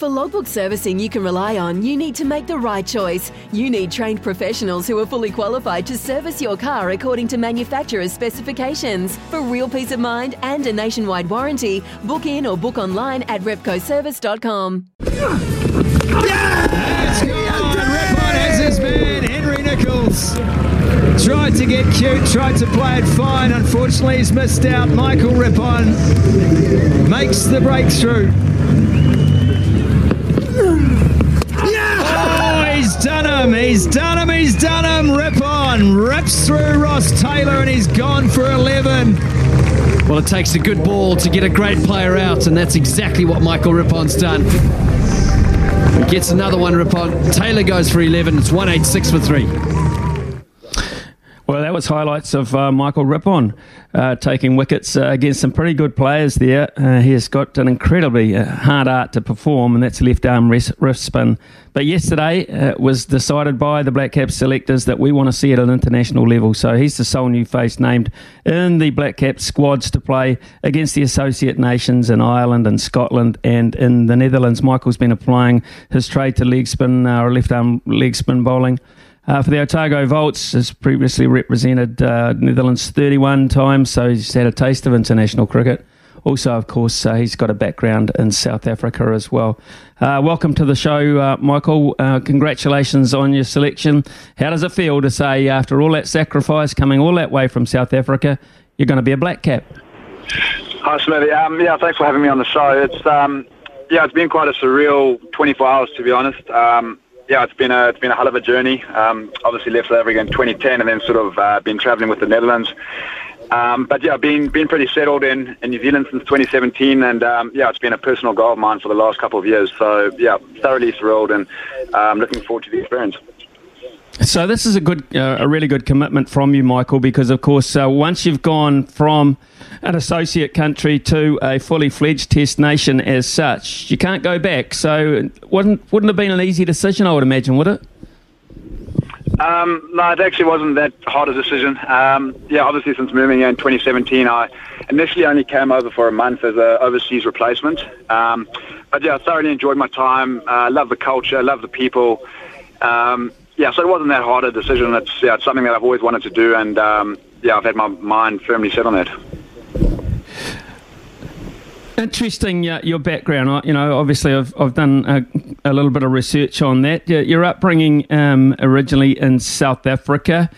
For logbook servicing you can rely on, you need to make the right choice. You need trained professionals who are fully qualified to service your car according to manufacturer's specifications. For real peace of mind and a nationwide warranty, book in or book online at repcoservice.com. Yes! Rippon has his man, Henry Nicholls. Tried to get cute, tried to play it fine. Unfortunately, he's missed out. Michael Rippon makes the breakthrough. He's done him. He's done him. Rippon. Rips through Ross Taylor and he's gone for 11. Well, it takes a good ball to get a great player out, and that's exactly what Michael Rippon's done. He gets another one, Ripon. Taylor goes for 11. It's 186 for three. Was highlights of uh, Michael Rippon uh, taking wickets uh, against some pretty good players there. Uh, he has got an incredibly uh, hard art to perform, and that's left arm wrist, spin. But yesterday uh, it was decided by the Black Caps selectors that we want to see at an international level. So he's the sole new face named in the Black Caps squads to play against the associate nations in Ireland and Scotland and in the Netherlands. Michael's been applying his trade to leg spin or left arm leg spin bowling. Uh, for the Otago Volts, has previously represented uh, Netherlands 31 times, so he's had a taste of international cricket. Also, of course, uh, he's got a background in South Africa as well. Uh, welcome to the show, uh, Michael. Uh, congratulations on your selection. How does it feel to say, after all that sacrifice, coming all that way from South Africa, you're going to be a black cap? Hi, Smithy. Um, yeah, thanks for having me on the show. It's um, yeah, it's been quite a surreal 24 hours to be honest. Um, yeah, it's been a it's been a hell of a journey. Um, obviously left South Africa in 2010, and then sort of uh, been travelling with the Netherlands. Um, but yeah, been been pretty settled in, in New Zealand since 2017, and um, yeah, it's been a personal goal of mine for the last couple of years. So yeah, thoroughly thrilled, and um, looking forward to the experience. So this is a good, uh, a really good commitment from you, Michael, because of course, uh, once you've gone from an associate country to a fully fledged Test nation as such, you can't go back. So wouldn't wouldn't have been an easy decision, I would imagine, would it? Um, no, it actually wasn't that hard a decision. Um, yeah, obviously since moving here in 2017, I initially only came over for a month as an overseas replacement. Um, but yeah, I thoroughly enjoyed my time. Uh, love the culture, love the people. Um, yeah, so it wasn't that hard a decision. It's yeah, it's something that I've always wanted to do, and um, yeah, I've had my mind firmly set on that. Interesting, uh, your background. You know, obviously, I've, I've done a, a little bit of research on that. Your, your upbringing um, originally in South Africa.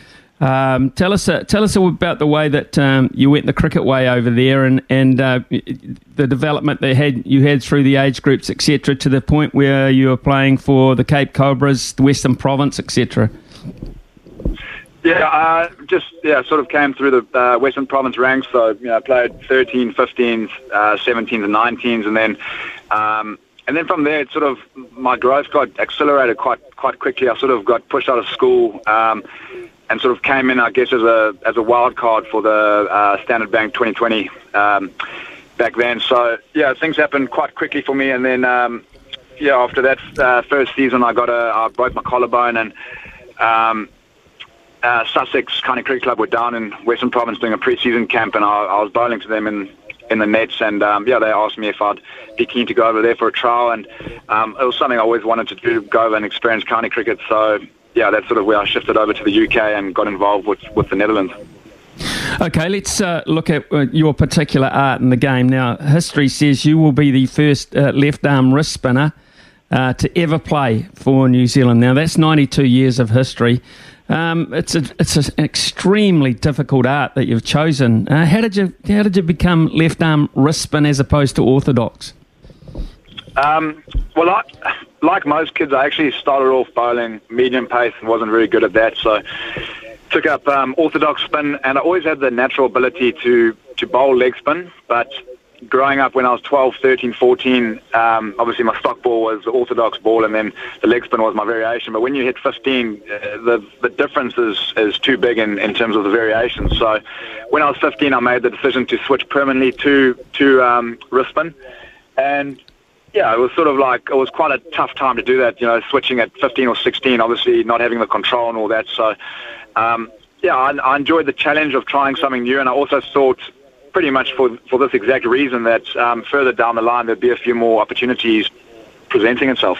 Um, tell us, uh, tell us about the way that um, you went the cricket way over there, and and uh, the development they had you had through the age groups, etc., to the point where you were playing for the Cape Cobras, the Western Province, etc. Yeah, uh, just yeah, sort of came through the uh, Western Province ranks. So you know, played 13, 15, uh, 17, and 19s, and then um, and then from there, it sort of my growth got accelerated quite quite quickly. I sort of got pushed out of school. Um, and sort of came in, I guess, as a as a wild card for the uh, Standard Bank 2020 um, back then. So yeah, things happened quite quickly for me, and then um, yeah, after that uh, first season, I got a I broke my collarbone, and um, uh, Sussex County Cricket Club were down in Western Province doing a pre-season camp, and I, I was bowling to them in in the nets, and um, yeah, they asked me if I'd be keen to go over there for a trial, and um, it was something I always wanted to do, go over and experience county cricket. So yeah, that's sort of where I shifted over to the UK and got involved with with the Netherlands. Okay, let's uh, look at uh, your particular art in the game. Now, history says you will be the first uh, left arm wrist spinner uh, to ever play for New Zealand. Now, that's 92 years of history. Um, it's a, it's an extremely difficult art that you've chosen. Uh, how did you how did you become left arm wrist spin as opposed to orthodox? Um, well, I, like most kids, I actually started off bowling medium pace and wasn't very good at that. So took up um, orthodox spin, and I always had the natural ability to to bowl leg spin. But growing up when I was 12, 13, 14, um, obviously my stock ball was the orthodox ball, and then the leg spin was my variation. But when you hit 15, uh, the the difference is is too big in, in terms of the variation. So when I was 15, I made the decision to switch permanently to to um, wrist spin, and yeah, it was sort of like it was quite a tough time to do that. You know, switching at 15 or 16, obviously not having the control and all that. So, um, yeah, I, I enjoyed the challenge of trying something new, and I also thought pretty much for for this exact reason that um, further down the line there'd be a few more opportunities presenting itself.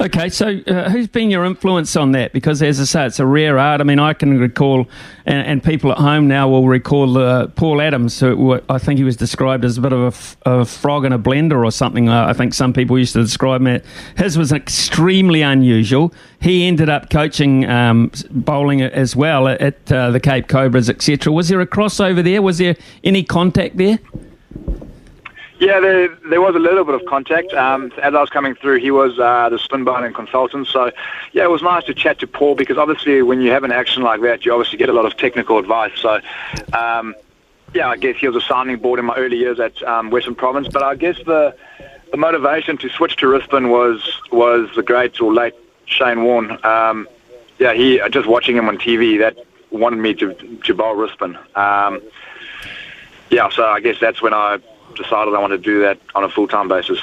Okay, so uh, who's been your influence on that? Because as I say, it's a rare art. I mean, I can recall, and, and people at home now will recall uh, Paul Adams, who I think he was described as a bit of a, f- a frog in a blender or something. Uh, I think some people used to describe him. His was extremely unusual. He ended up coaching um, bowling as well at uh, the Cape Cobras, etc. Was there a crossover there? Was there any contact there? Yeah, there, there was a little bit of contact. Um, as I was coming through, he was uh, the spin bowling consultant. So, yeah, it was nice to chat to Paul because obviously when you have an action like that, you obviously get a lot of technical advice. So, um, yeah, I guess he was a sounding board in my early years at um, Western Province. But I guess the the motivation to switch to wrist was was the great or late Shane Warne. Um, yeah, he just watching him on TV that wanted me to to bowl wrist. Um, yeah, so I guess that's when I decided I want to do that on a full time basis.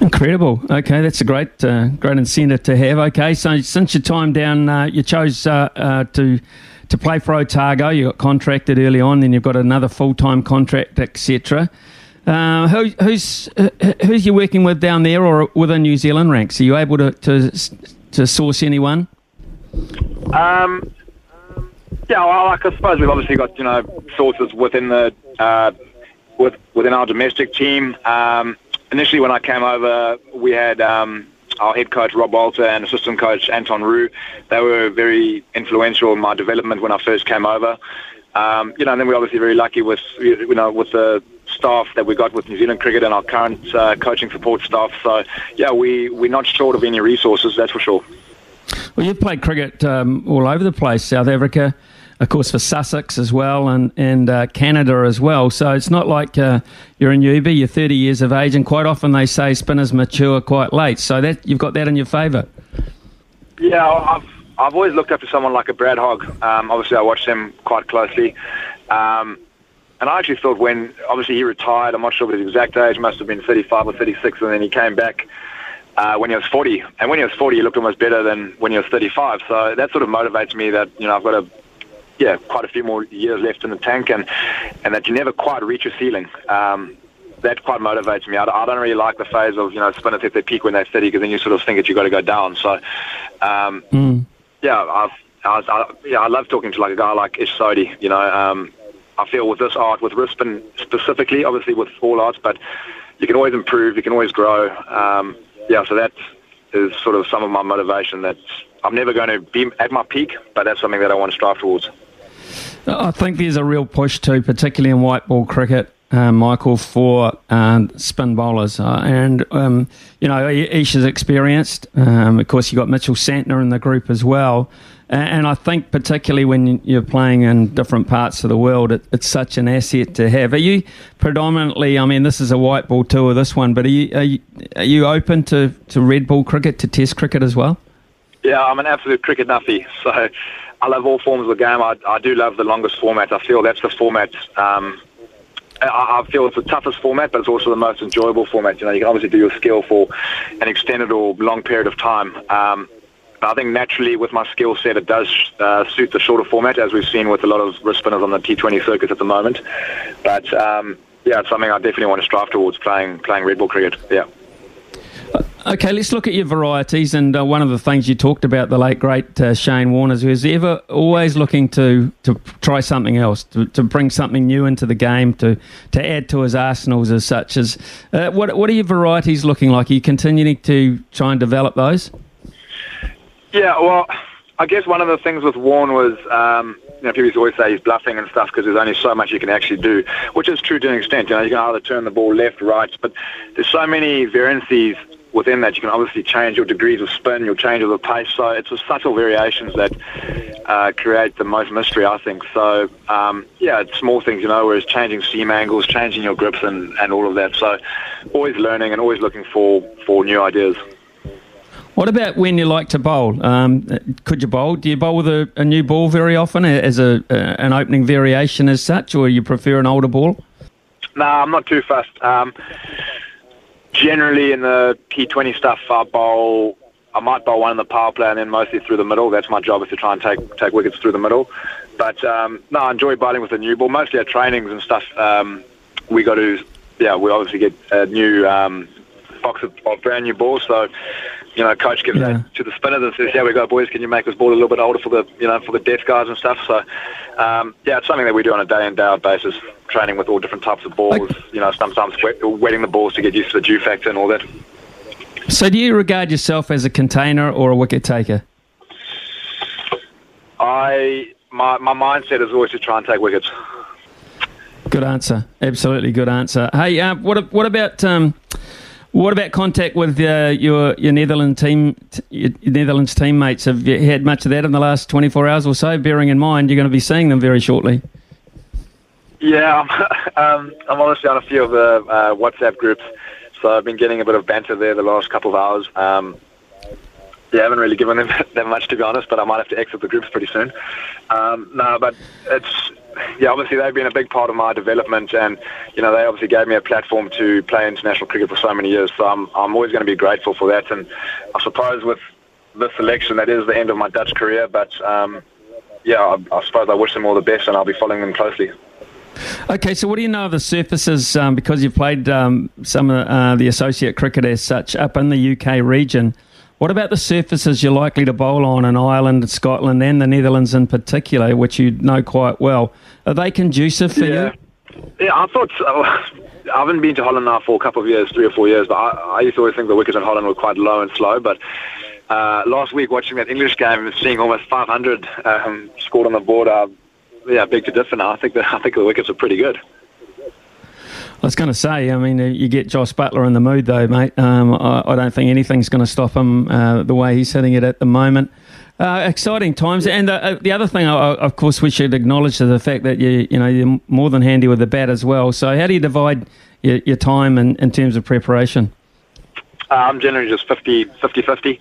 Incredible. Okay, that's a great, uh, great incentive to have. Okay, so since your time down, uh, you chose uh, uh to to play for Otago. You got contracted early on, then you've got another full time contract, etc. Uh, who, who's uh, who's you working with down there, or within New Zealand ranks? Are you able to to, to source anyone? Um, yeah, well, like I suppose we've obviously got you know sources within the with within our domestic team. Um, initially, when I came over, we had um, our head coach Rob Walter and assistant coach Anton Roux. They were very influential in my development when I first came over. Um, you know, and then we're obviously very lucky with you know with the staff that we got with New Zealand Cricket and our current uh, coaching support staff. So yeah, we we're not short of any resources, that's for sure. Well, you've played cricket um, all over the place, South Africa, of course, for Sussex as well, and and uh, Canada as well. So it's not like uh, you're a newbie. You're 30 years of age, and quite often they say spinners mature quite late. So that you've got that in your favour. Yeah, I've I've always looked up to someone like a Brad Hogg. Um, obviously, I watched him quite closely. Um, and I actually thought when, obviously, he retired, I'm not sure of his exact age, must have been 35 or 36, and then he came back uh, when he was 40. And when he was 40, he looked almost better than when he was 35. So that sort of motivates me that, you know, I've got a yeah, quite a few more years left in the tank, and and that you never quite reach your ceiling. Um, that quite motivates me. I, I don't really like the phase of you know spinners at their peak when they're steady because then you sort of think that you've got to go down. So, um, mm. yeah, I've, I, was, I, yeah, I love talking to like a guy like Ish Sodhi. You know, um, I feel with this art, with wrist spin specifically, obviously with all arts, but you can always improve, you can always grow. Um, yeah, so that is sort of some of my motivation. That I'm never going to be at my peak, but that's something that I want to strive towards. I think there's a real push too, particularly in white ball cricket, uh, Michael, for um, spin bowlers. Uh, and, um, you know, Ish is experienced. Um, of course, you've got Mitchell Santner in the group as well. And I think, particularly when you're playing in different parts of the world, it, it's such an asset to have. Are you predominantly, I mean, this is a white ball tour, this one, but are you, are you, are you open to, to red ball cricket, to test cricket as well? Yeah, I'm an absolute cricket nuffy. So I love all forms of the game. I, I do love the longest format. I feel that's the format. Um, I, I feel it's the toughest format, but it's also the most enjoyable format. You know, you can obviously do your skill for an extended or long period of time. Um, I think naturally, with my skill set, it does uh, suit the shorter format, as we've seen with a lot of wrist spinners on the T20 circuit at the moment. But um, yeah, it's something I definitely want to strive towards playing playing red ball cricket. Yeah. Okay, let's look at your varieties. And uh, one of the things you talked about, the late great uh, Shane Warne, is was ever always looking to, to try something else, to, to bring something new into the game, to, to add to his arsenals as such. As uh, what what are your varieties looking like? Are you continuing to try and develop those? Yeah, well, I guess one of the things with Warne was, um, you know, people always say he's bluffing and stuff because there's only so much you can actually do, which is true to an extent. You know, you can either turn the ball left, right, but there's so many variances within that. You can obviously change your degrees of spin, you'll change of the pace. So it's the subtle variations that uh, create the most mystery, I think. So um, yeah, it's small things, you know, whereas changing seam angles, changing your grips, and, and all of that. So always learning and always looking for for new ideas. What about when you like to bowl? Um, could you bowl? Do you bowl with a, a new ball very often as a, an opening variation as such, or you prefer an older ball? No, I'm not too fussed. Um, generally, in the T20 stuff, I bowl. I might bowl one in the power play and then mostly through the middle. That's my job is to try and take take wickets through the middle. But um, no, I enjoy bowling with the new ball. Mostly at trainings and stuff. Um, we got to, yeah, we obviously get a new um, box of, of brand new balls. So you know, coach gives yeah. that to the spinners and says, "Yeah, we go, boys. Can you make this ball a little bit older for the, you know, for the death guys and stuff?" So, um, yeah, it's something that we do on a day in day out basis, training with all different types of balls. Okay. You know, sometimes wet, wetting the balls to get used to the dew factor and all that. So, do you regard yourself as a container or a wicket taker? I my my mindset is always to try and take wickets. Good answer. Absolutely good answer. Hey, uh, what what about? Um, what about contact with uh, your your Netherlands team, your Netherlands teammates? Have you had much of that in the last 24 hours or so? Bearing in mind you're going to be seeing them very shortly. Yeah, I'm, um, I'm honestly on a few of the uh, WhatsApp groups, so I've been getting a bit of banter there the last couple of hours. Um, yeah, I haven't really given them that much to be honest, but I might have to exit the groups pretty soon. Um, no, but it's yeah, obviously they've been a big part of my development, and you know they obviously gave me a platform to play international cricket for so many years. So I'm I'm always going to be grateful for that. And I suppose with this selection, that is the end of my Dutch career. But um, yeah, I, I, suppose I wish them all the best, and I'll be following them closely. Okay, so what do you know of the surfaces? Um, because you've played um, some of uh, the associate cricket as such up in the UK region. What about the surfaces you're likely to bowl on in Ireland, Scotland, and the Netherlands in particular, which you know quite well? Are they conducive for yeah. you? Yeah, I thought so. I haven't been to Holland now for a couple of years, three or four years, but I, I used to always think the wickets in Holland were quite low and slow. But uh, last week, watching that English game and seeing almost 500 um, scored on the board, uh, yeah, big to differ now. I think I think the wickets are pretty good. I was going to say, I mean, you get Jos Buttler in the mood, though, mate. Um, I, I, don't think anything's going to stop him uh, the way he's hitting it at the moment. Uh, exciting times, and the, uh, the other thing, uh, of course, we should acknowledge is the fact that you you know you're more than handy with the bat as well. So, how do you divide your, your time in, in terms of preparation? Uh, I'm generally just 50, 50, 50.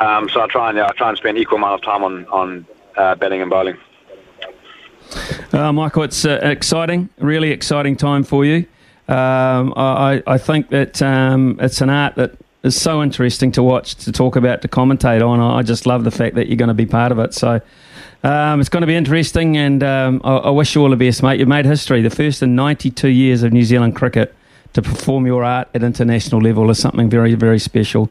Um, so I try and yeah, I try and spend equal amount of time on on uh, batting and bowling. Michael, it's exciting, really exciting time for you. Um, I, I think that um, it's an art that is so interesting to watch, to talk about, to commentate on. I just love the fact that you're going to be part of it. So um, it's going to be interesting, and um, I, I, wish you all the best, mate. You've made history. The first in 92 years of New Zealand cricket to perform your art at international level is something very, very special.